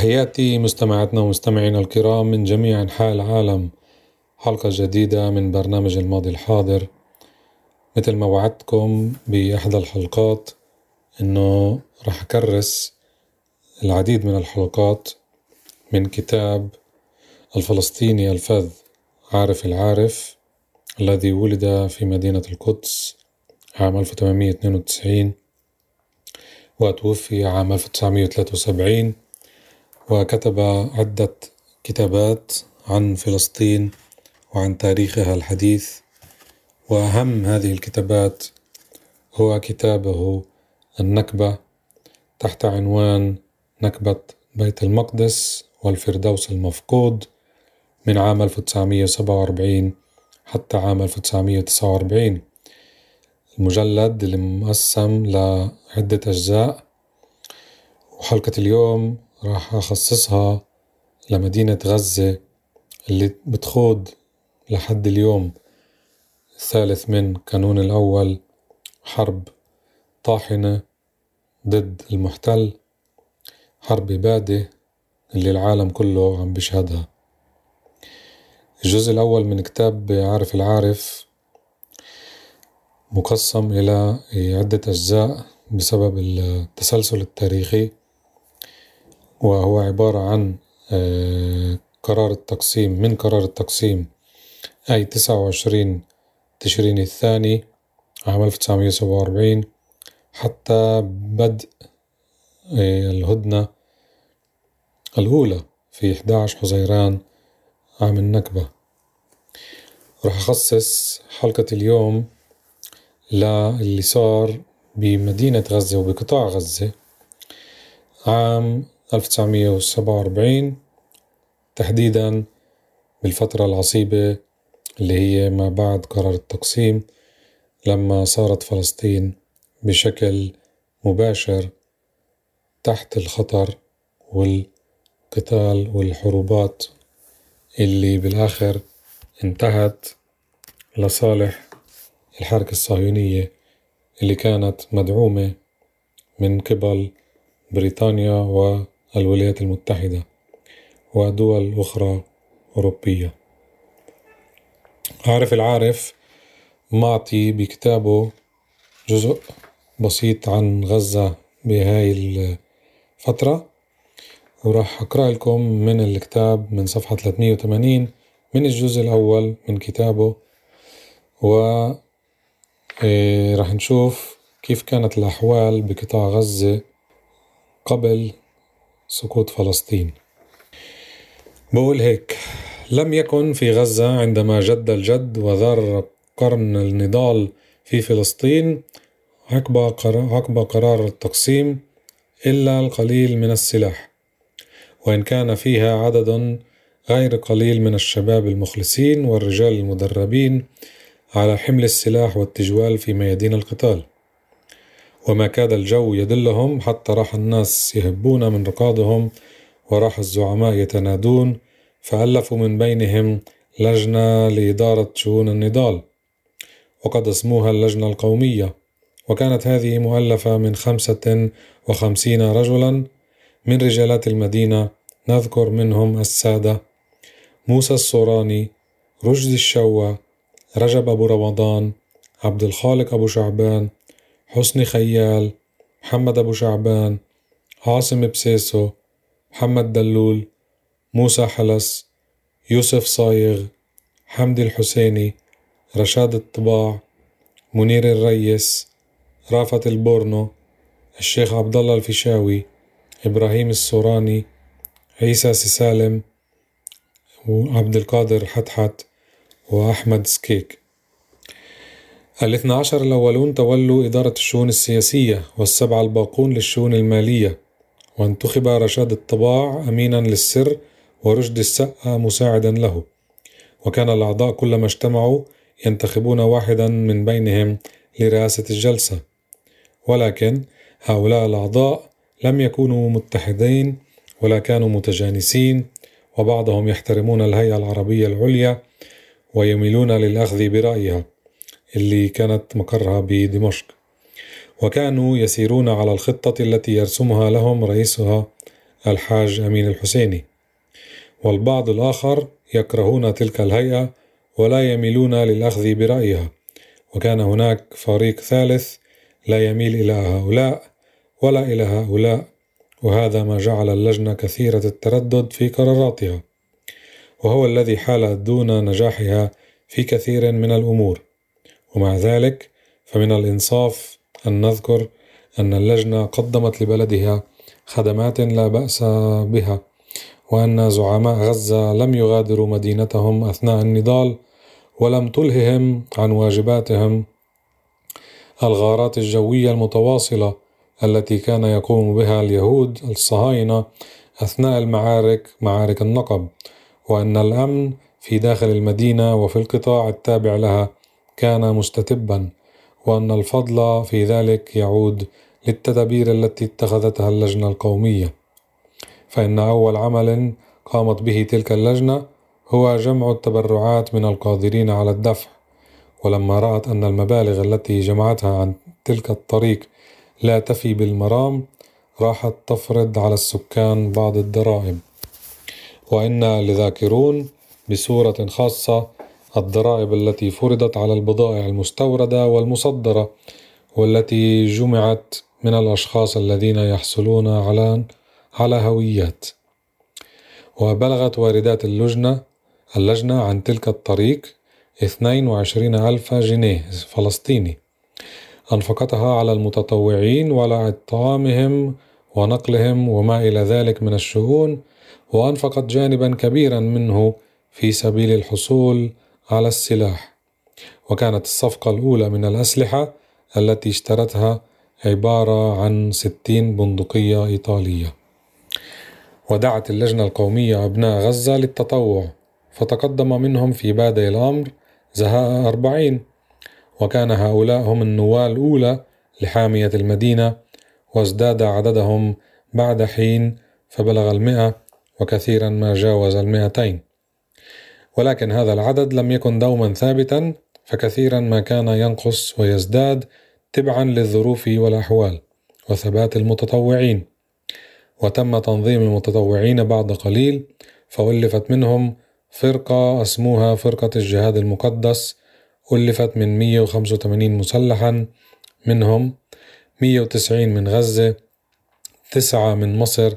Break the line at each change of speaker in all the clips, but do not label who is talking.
تحياتي مستمعاتنا ومستمعينا الكرام من جميع أنحاء العالم. حلقة جديدة من برنامج الماضي الحاضر. مثل ما وعدتكم بإحدى الحلقات إنه راح أكرس العديد من الحلقات من كتاب الفلسطيني الفذ عارف العارف الذي ولد في مدينة القدس عام 1892 وتوفي عام 1973 وكتب عدة كتابات عن فلسطين وعن تاريخها الحديث. وأهم هذه الكتابات هو كتابه النكبة تحت عنوان نكبة بيت المقدس والفردوس المفقود من عام 1947 حتى عام 1949 المجلد اللي مقسم لعدة أجزاء. وحلقة اليوم راح أخصصها لمدينة غزة اللي بتخوض لحد اليوم الثالث من كانون الأول حرب طاحنة ضد المحتل حرب إبادة اللي العالم كله عم بيشهدها. الجزء الأول من كتاب عارف العارف مقسم إلى عدة أجزاء بسبب التسلسل التاريخي. وهو عبارة عن آه، قرار التقسيم من قرار التقسيم أي تسعة وعشرين تشرين الثاني عام ألف تسعمية وسبعة وأربعين حتى بدء آه، الهدنة الأولى في 11 حزيران عام النكبة. راح أخصص حلقة اليوم للي صار بمدينة غزة وبقطاع غزة عام 1947 تحديدا بالفترة العصيبة اللي هي ما بعد قرار التقسيم لما صارت فلسطين بشكل مباشر تحت الخطر والقتال والحروبات اللي بالآخر انتهت لصالح الحركة الصهيونية اللي كانت مدعومة من قبل بريطانيا والولايات المتحدة ودول أخرى أوروبية. عارف العارف معطي بكتابه جزء بسيط عن غزة بهاي الفترة وراح أقرأ لكم من الكتاب من صفحة 380 من الجزء الأول من كتابه و إيه، راح نشوف كيف كانت الأحوال بقطاع غزة قبل سقوط فلسطين. بقول هيك لم يكن في غزة عندما جد الجد وذار قرن النضال في فلسطين عقب قرار التقسيم إلا القليل من السلاح. وإن كان فيها عدد غير قليل من الشباب المخلصين والرجال المدربين على حمل السلاح والتجوال في ميادين القتال. وما كاد الجو يدلهم حتى راح الناس يهبون من رقادهم وراح الزعماء يتنادون فألفوا من بينهم لجنة لإدارة شؤون النضال. وقد اسموها اللجنة القومية. وكانت هذه مؤلفة من خمسة وخمسين رجلا من رجالات المدينة نذكر منهم السادة موسى الصوراني رشدي الشوى رجب أبو رمضان عبد الخالق أبو شعبان حسني خيال محمد أبو شعبان عاصم بسيسو محمد دلول موسى حلس يوسف صايغ حمدي الحسيني رشاد الطباع منير الريس رافت البورنو الشيخ عبد الله الفيشاوي إبراهيم السوراني عيسى سالم وعبد القادر حتحت وأحمد سكيك. الاثنى عشر الأولون تولوا إدارة الشؤون السياسية والسبعة الباقون للشؤون المالية وانتخب رشاد الطباع أمينا للسر ورشد السقا مساعدا له. وكان الأعضاء كلما اجتمعوا ينتخبون واحدا من بينهم لرئاسة الجلسة. ولكن هؤلاء الأعضاء لم يكونوا متحدين ولا كانوا متجانسين وبعضهم يحترمون الهيئة العربية العليا ويميلون للأخذ برأيها. اللي كانت مقرها بدمشق. وكانوا يسيرون على الخطة التي يرسمها لهم رئيسها الحاج أمين الحسيني. والبعض الآخر يكرهون تلك الهيئة ولا يميلون للأخذ برأيها. وكان هناك فريق ثالث لا يميل إلى هؤلاء ولا إلى هؤلاء وهذا ما جعل اللجنة كثيرة التردد في قراراتها. وهو الذي حال دون نجاحها في كثير من الأمور. ومع ذلك فمن الإنصاف أن نذكر أن اللجنة قدمت لبلدها خدمات لا بأس بها وأن زعماء غزة لم يغادروا مدينتهم أثناء النضال ولم تلههم عن واجباتهم. الغارات الجوية المتواصلة التي كان يقوم بها اليهود الصهاينة أثناء المعارك معارك النقب وأن الأمن في داخل المدينة وفي القطاع التابع لها كان مستتبا وأن الفضل في ذلك يعود للتدابير التي اتخذتها اللجنة القومية. فإن أول عمل قامت به تلك اللجنة هو جمع التبرعات من القادرين على الدفع. ولما رأت أن المبالغ التي جمعتها عن تلك الطريق لا تفي بالمرام راحت تفرض على السكان بعض الضرائب. وإنا لذاكرون بصورة خاصة الضرائب التي فرضت على البضائع المستوردة والمصدرة والتي جمعت من الأشخاص الذين يحصلون على على هويات. وبلغت واردات اللجنة اللجنة عن تلك الطريق 22 ألف جنيه فلسطيني أنفقتها على المتطوعين وعلى إطعامهم ونقلهم وما إلى ذلك من الشؤون وأنفقت جانبا كبيرا منه في سبيل الحصول على السلاح. وكانت الصفقة الأولى من الأسلحة التي اشترتها عبارة عن ستين بندقية إيطالية. ودعت اللجنة القومية أبناء غزة للتطوع فتقدم منهم في بادئ الأمر زهاء أربعين. وكان هؤلاء هم النواة الأولى لحامية المدينة وازداد عددهم بعد حين فبلغ المئة وكثيرا ما جاوز المئتين. ولكن هذا العدد لم يكن دوما ثابتا فكثيرا ما كان ينقص ويزداد تبعا للظروف والأحوال وثبات المتطوعين. وتم تنظيم المتطوعين بعد قليل فألفت منهم فرقة اسموها فرقة الجهاد المقدس ألفت من 185 مسلحا منهم 190 من غزة تسعة من مصر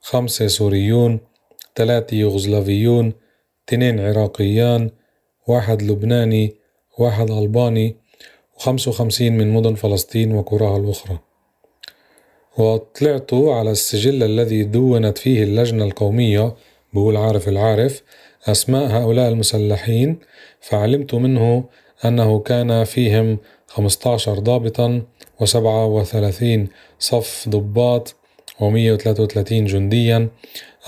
خمسة سوريون ثلاثة يوغوسلافيون اثنين عراقيان واحد لبناني واحد ألباني وخمسة وخمسين من مدن فلسطين وقراها الأخرى. وطلعت على السجل الذي دونت فيه اللجنة القومية بقول عارف العارف أسماء هؤلاء المسلحين فعلمت منه أنه كان فيهم 15 ضابطا و37 صف ضباط و133 جنديا.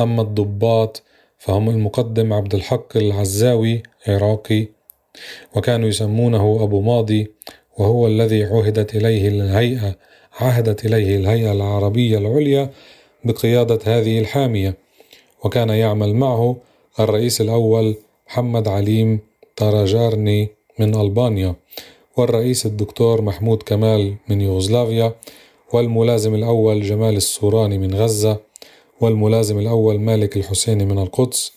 أما الضباط فهم المقدم عبد الحق العزاوي عراقي وكانوا يسمونه أبو ماضي وهو الذي عهدت إليه الهيئة عهدت إليه الهيئة العربية العليا بقيادة هذه الحامية. وكان يعمل معه الرئيس الأول محمد عليم طراجارني من ألبانيا والرئيس الدكتور محمود كمال من يوغوسلافيا والملازم الأول جمال السوراني من غزة والملازم الأول مالك الحسيني من القدس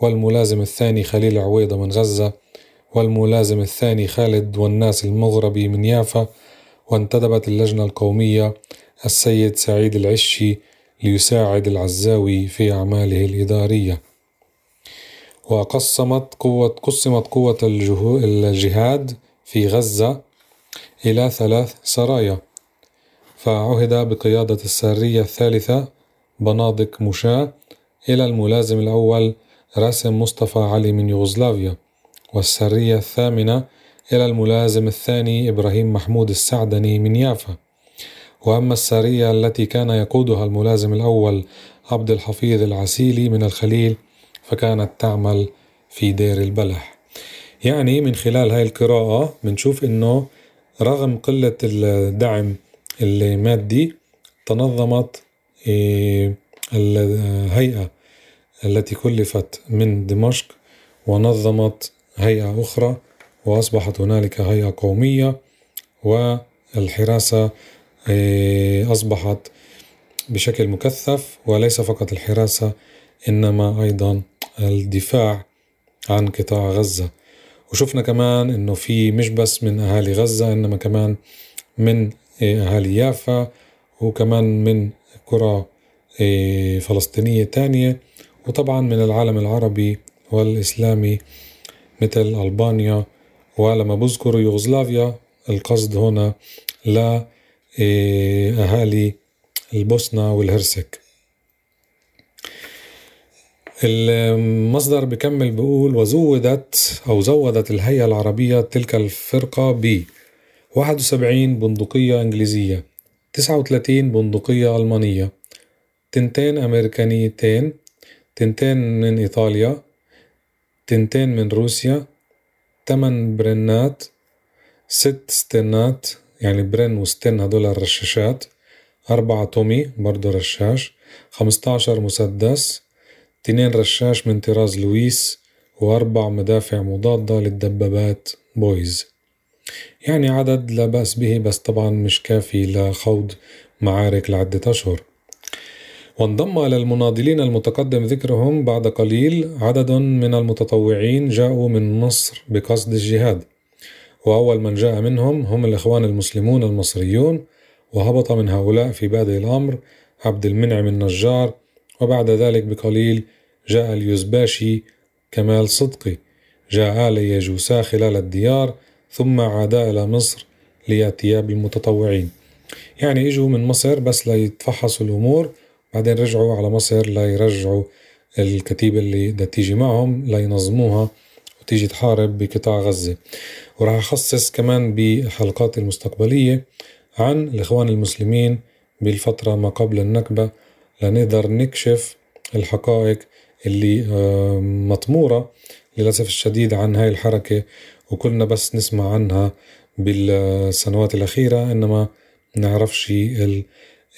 والملازم الثاني خليل عويضة من غزة والملازم الثاني خالد والناس المغربي من يافا وانتدبت اللجنة القومية السيد سعيد العشي ليساعد العزاوي في أعماله الإدارية. وقسمت قوة قسمت قوة الجهاد في غزة إلى ثلاث سرايا. فعهد بقيادة السرية الثالثة بنادق مشاة إلى الملازم الأول راسم مصطفى علي من يوغوسلافيا والسرية الثامنة إلى الملازم الثاني إبراهيم محمود السعدني من يافا. وأما السارية التي كان يقودها الملازم الأول عبد الحفيظ العسيلي من الخليل فكانت تعمل في دير البلح. يعني من خلال هاي القراءة بنشوف إنه رغم قلة الدعم المادي تنظمت الهيئة التي كلفت من دمشق ونظمت هيئة أخرى وأصبحت هنالك هيئة قومية والحراسة إيه، أصبحت بشكل مكثف وليس فقط الحراسة إنما أيضا الدفاع عن قطاع غزة. وشفنا كمان إنه في مش بس من أهالي غزة إنما كمان من أهالي يافا وكمان من قرى فلسطينية تانية. وطبعا من العالم العربي والإسلامي مثل ألبانيا ولما بذكر يوغوسلافيا القصد هنا لأهالي البوسنة والهرسك. المصدر بكمل بيقول وزودت أو زودت الهيئة العربية تلك الفرقة ب 71 بندقية إنجليزية. 39 بندقية ألمانية. تنتين أمريكانيتين. تنتين من إيطاليا. تنتين من روسيا. تمن برنات. ست ستنات يعني برن وستن هدول الرشاشات. أربعة تومي برضو رشاش. خمستاشر مسدس. تنين رشاش من طراز لويس. وأربع مدافع مضادة للدبابات Boys. يعني عدد لا بأس به بس طبعا مش كافي لخوض معارك لعدة أشهر. وانضم إلى المناضلين المتقدم ذكرهم بعد قليل عدد من المتطوعين جاءوا من مصر بقصد الجهاد. وأول من جاء منهم هم الإخوان المسلمون المصريون وهبط من هؤلاء في بادئ الأمر عبد المنعم النجار وبعد ذلك بقليل جاء اليزباشي كمال صدقي. جاء آل يجوسا خلال الديار ثم عادا إلى مصر ليأتيا بالمتطوعين. يعني إجوا من مصر بس ليتفحصوا الأمور بعدين رجعوا على مصر ليرجعوا الكتيبة اللي بدها تيجي معهم لينظموها وتيجي تحارب بقطاع غزة. وراح أخصص كمان بحلقات المستقبلية عن الإخوان المسلمين بالفترة ما قبل النكبة لنقدر نكشف الحقائق اللي مطمورة للأسف الشديد عن هاي الحركة. وكلنا بس نسمع عنها بالسنوات الأخيرة إنما نعرفش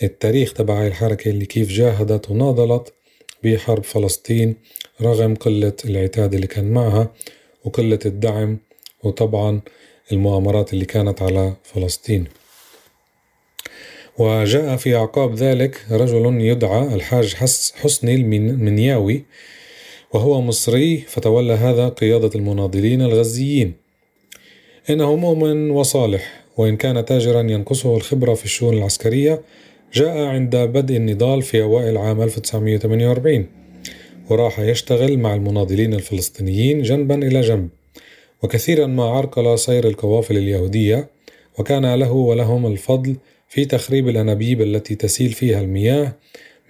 التاريخ تبع هاي الحركة اللي كيف جاهدت وناضلت بحرب فلسطين رغم قلة العتاد اللي كان معها وقلة الدعم وطبعا المؤامرات اللي كانت على فلسطين. وجاء في أعقاب ذلك رجل يدعى الحاج حسني المنياوي وهو مصري فتولى هذا قيادة المناضلين الغزيين. إنه مؤمن وصالح وإن كان تاجرا ينقصه الخبرة في الشؤون العسكرية جاء عند بدء النضال في أوائل عام 1948 وراح يشتغل مع المناضلين الفلسطينيين جنبا إلى جنب وكثيرا ما عرقل سير القوافل اليهودية وكان له ولهم الفضل في تخريب الأنابيب التي تسيل فيها المياه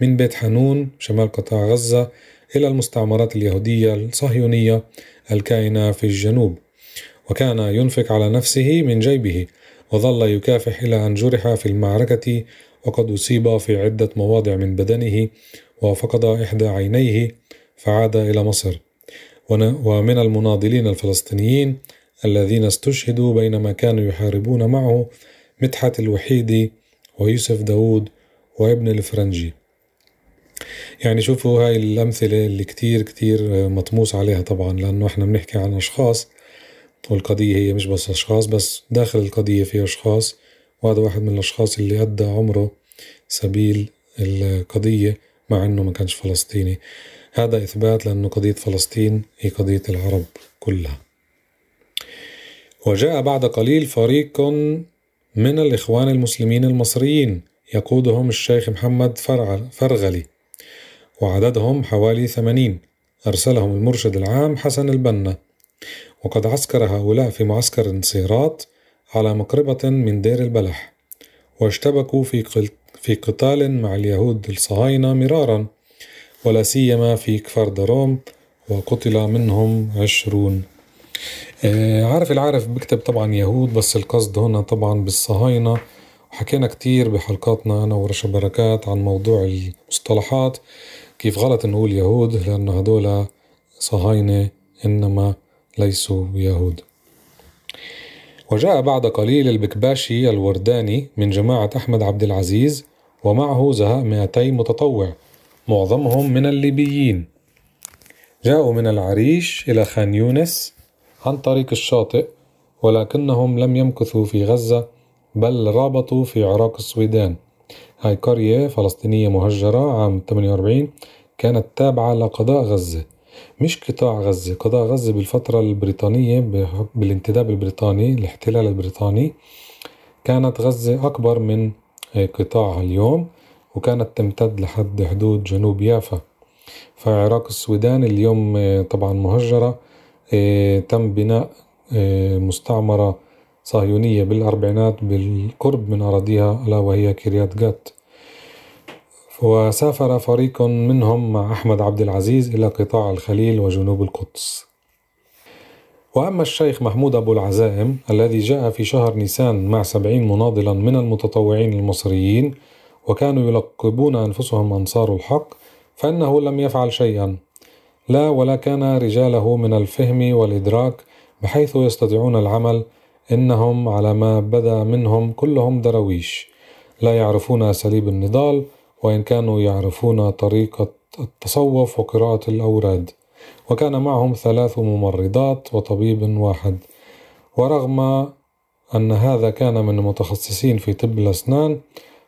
من بيت حنون شمال قطاع غزة إلى المستعمرات اليهودية الصهيونية الكائنة في الجنوب. وكان ينفق على نفسه من جيبه وظل يكافح إلى أن جرح في المعركة وقد أصيب في عدة مواضع من بدنه وفقد إحدى عينيه فعاد إلى مصر. ومن المناضلين الفلسطينيين الذين استشهدوا بينما كانوا يحاربون معه مدحت الوحيدي ويوسف داود وابن الفرنجي. يعني شوفوا هاي الأمثلة اللي كتير كتير مطموس عليها طبعا لأنه إحنا بنحكي عن أشخاص والقضية هي مش بس أشخاص بس داخل القضية في أشخاص وهذا واحد من الأشخاص اللي أدى عمره سبيل القضية مع أنه ما كانش فلسطيني. هذا إثبات لأنه قضية فلسطين هي قضية العرب كلها. وجاء بعد قليل فريق من الإخوان المسلمين المصريين يقودهم الشيخ محمد فرغلي وعددهم حوالي ثمانين. أرسلهم المرشد العام حسن البنا. وقد عسكر هؤلاء في معسكر انصيرات على مقربة من دير البلح واشتبكوا في في قتال مع اليهود الصهاينة مرارا ولا سيما في كفر دروم وقتل منهم عشرون. آه، عارف العارف بكتب طبعا يهود بس القصد هنا طبعا بالصهاينة. حكينا كتير بحلقاتنا أنا ورشا بركات عن موضوع المصطلحات كيف غلط نقول يهود لأنه هدول صهاينة إنما ليسوا يهود. وجاء بعد قليل البكباشي الورداني من جماعة أحمد عبد العزيز ومعه زهاء مئتي متطوع معظمهم من الليبيين. جاءوا من العريش إلى خان يونس عن طريق الشاطئ ولكنهم لم يمكثوا في غزة بل رابطوا في عراق السويدان. هاي قرية فلسطينية مهجرة عام 48 كانت تابعة لقضاء غزة. مش قطاع غزة. قضاء غزة بالفترة البريطانية بالانتداب البريطاني الاحتلال البريطاني كانت غزة أكبر من قطاعها اليوم وكانت تمتد لحد حدود جنوب يافا. فعراق السودان اليوم طبعا مهجرة تم بناء مستعمرة صهيونية بالأربعينات بالقرب من أراضيها ألا وهي كريات جات. وسافر فريق منهم مع أحمد عبد العزيز إلى قطاع الخليل وجنوب القدس. وأما الشيخ محمود أبو العزائم الذي جاء في شهر نيسان مع سبعين مناضلا من المتطوعين المصريين وكانوا يلقبون أنفسهم أنصار الحق فإنه لم يفعل شيئا. لا ولا كان رجاله من الفهم والإدراك بحيث يستطيعون العمل إنهم على ما بدا منهم كلهم درويش. لا يعرفون أساليب النضال وإن كانوا يعرفون طريقة التصوف وقراءة الأوراد. وكان معهم ثلاث ممرضات وطبيب واحد. ورغم أن هذا كان من المتخصصين في طب الأسنان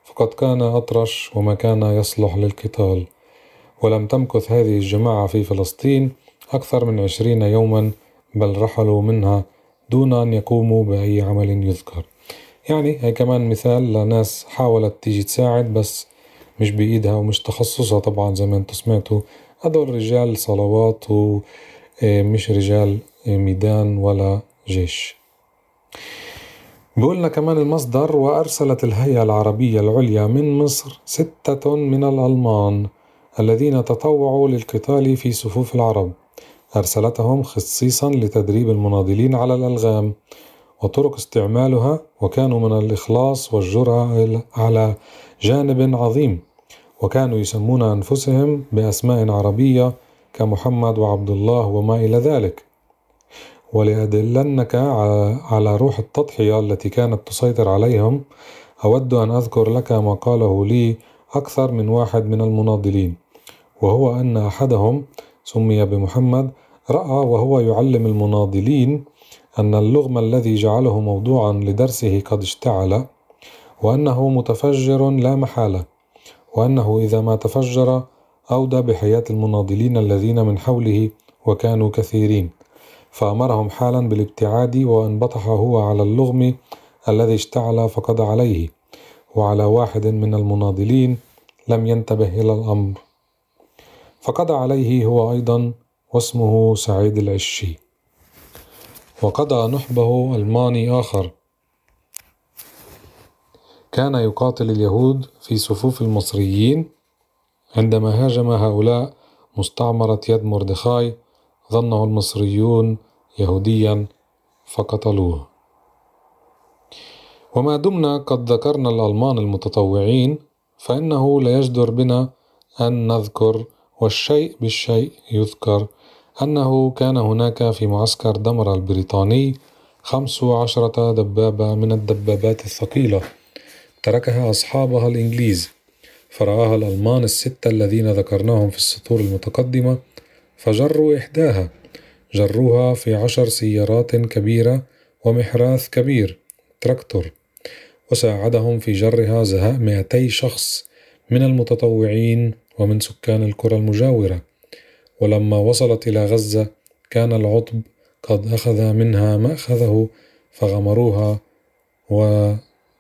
فقد كان أطرش وما كان يصلح للقتال. ولم تمكث هذه الجماعة في فلسطين أكثر من عشرين يوما بل رحلوا منها دون أن يقوموا بأي عمل يذكر. يعني هي كمان مثال لناس حاولت تيجي تساعد بس مش بإيدها ومش تخصصها طبعا زي ما أنتم سمعتوا. هدول رجال صلوات ومش رجال ميدان ولا جيش. بقولنا كمان المصدر وأرسلت الهيئة العربية العليا من مصر ستة من الألمان الذين تطوعوا للقتال في صفوف العرب. أرسلتهم خصيصا لتدريب المناضلين على الألغام. وطرق استعمالها وكانوا من الإخلاص والجرأة على جانب عظيم. وكانوا يسمون أنفسهم بأسماء عربية كمحمد وعبد الله وما إلى ذلك. ولأدلنك على روح التضحية التي كانت تسيطر عليهم أود أن أذكر لك ما قاله لي أكثر من واحد من المناضلين وهو أن أحدهم سمي بمحمد رأى وهو يعلم المناضلين أن اللغم الذي جعله موضوعا لدرسه قد اشتعل وأنه متفجر لا محالة وأنه إذا ما تفجر أودى بحياة المناضلين الذين من حوله وكانوا كثيرين فأمرهم حالا بالابتعاد وأن بطح هو على اللغم الذي اشتعل فقضى عليه وعلى واحد من المناضلين لم ينتبه إلى الأمر. فقضى عليه هو أيضا واسمه سعيد العشي. وقضى نحبه ألماني آخر. كان يقاتل اليهود في صفوف المصريين عندما هاجم هؤلاء مستعمرة يد مردخاي ظنه المصريون يهوديا فقتلوه. وما دمنا قد ذكرنا الألمان المتطوعين فإنه لا يجدر بنا أن نذكر والشيء بالشيء يذكر أنه كان هناك في معسكر دمر البريطاني خمس عشرة دبابة من الدبابات الثقيلة. تركها أصحابها الإنجليز. فرآها الألمان الستة الذين ذكرناهم في السطور المتقدمة. فجروا إحداها. جروها في عشر سيارات كبيرة ومحراث كبير. تراكتور. وساعدهم في جرها زهاء مئتي شخص من المتطوعين ومن سكان القرى المجاورة. ولما وصلت إلى غزة كان العطب قد أخذ منها مأخذه فغمروها و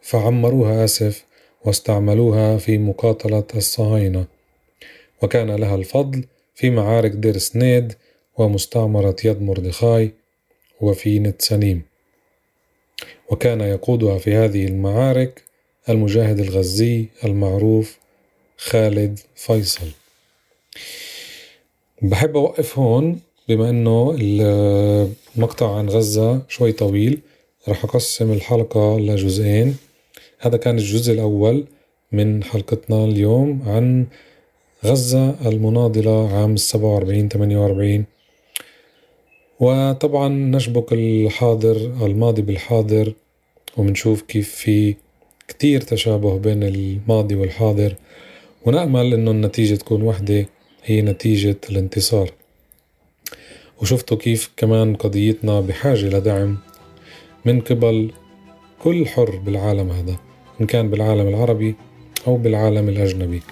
فعمروها آسف واستعملوها في مقاتلة الصهاينة. وكان لها الفضل في معارك دير سنيد ومستعمرة يد مردخاي وفي نتسنيم وكان يقودها في هذه المعارك المجاهد الغزي المعروف خالد فيصل. بحب أوقف هون بما أنه المقطع عن غزة شوي طويل رح أقسم الحلقة لجزئين. هذا كان الجزء الأول من حلقتنا اليوم عن غزة المناضلة عام 47 48 وطبعا نشبك الحاضر الماضي بالحاضر ومنشوف كيف في كتير تشابه بين الماضي والحاضر. ونأمل إنه النتيجة تكون وحدة. هي نتيجة الانتصار. وشفتوا كيف كمان قضيتنا بحاجة لدعم من قبل كل حر بالعالم هذا إن كان بالعالم العربي أو بالعالم الأجنبي.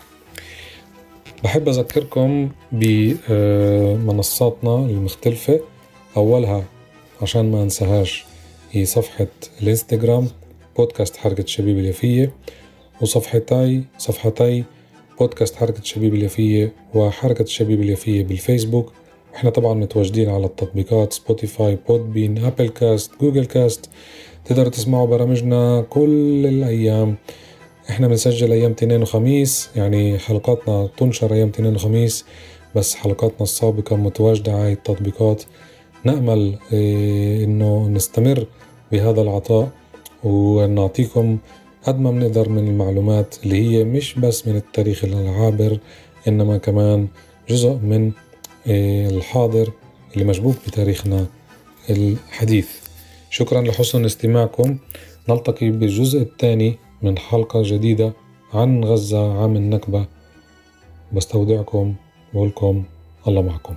بحب أذكركم بمنصاتنا المختلفة. أولها عشان ما أنساهاش هي صفحة الإنستغرام بودكاست حركة الشبيب اليافية وصفحتي صفحتي بودكاست حركة الشبيب اليافية وحركة الشبيب اليافية بالفيسبوك. إحنا طبعا متواجدين على التطبيقات Spotify Podbean Apple Cast Google Cast تقدروا تسمعوا برامجنا كل الأيام. إحنا بنسجل أيام اثنين وخميس يعني حلقاتنا تنشر أيام اثنين وخميس بس حلقاتنا السابقة متواجدة على التطبيقات. نأمل إيه إنه نستمر بهذا العطاء ونعطيكم قد ما بنقدر من المعلومات اللي هي مش بس من التاريخ العابر إنما كمان جزء من إيه، الحاضر اللي مشبوك بتاريخنا الحديث. شكرا لحسن استماعكم. نلتقي بالجزء الثاني من حلقة جديدة عن غزة عام النكبة. بستودعكم بقولكم الله معكم.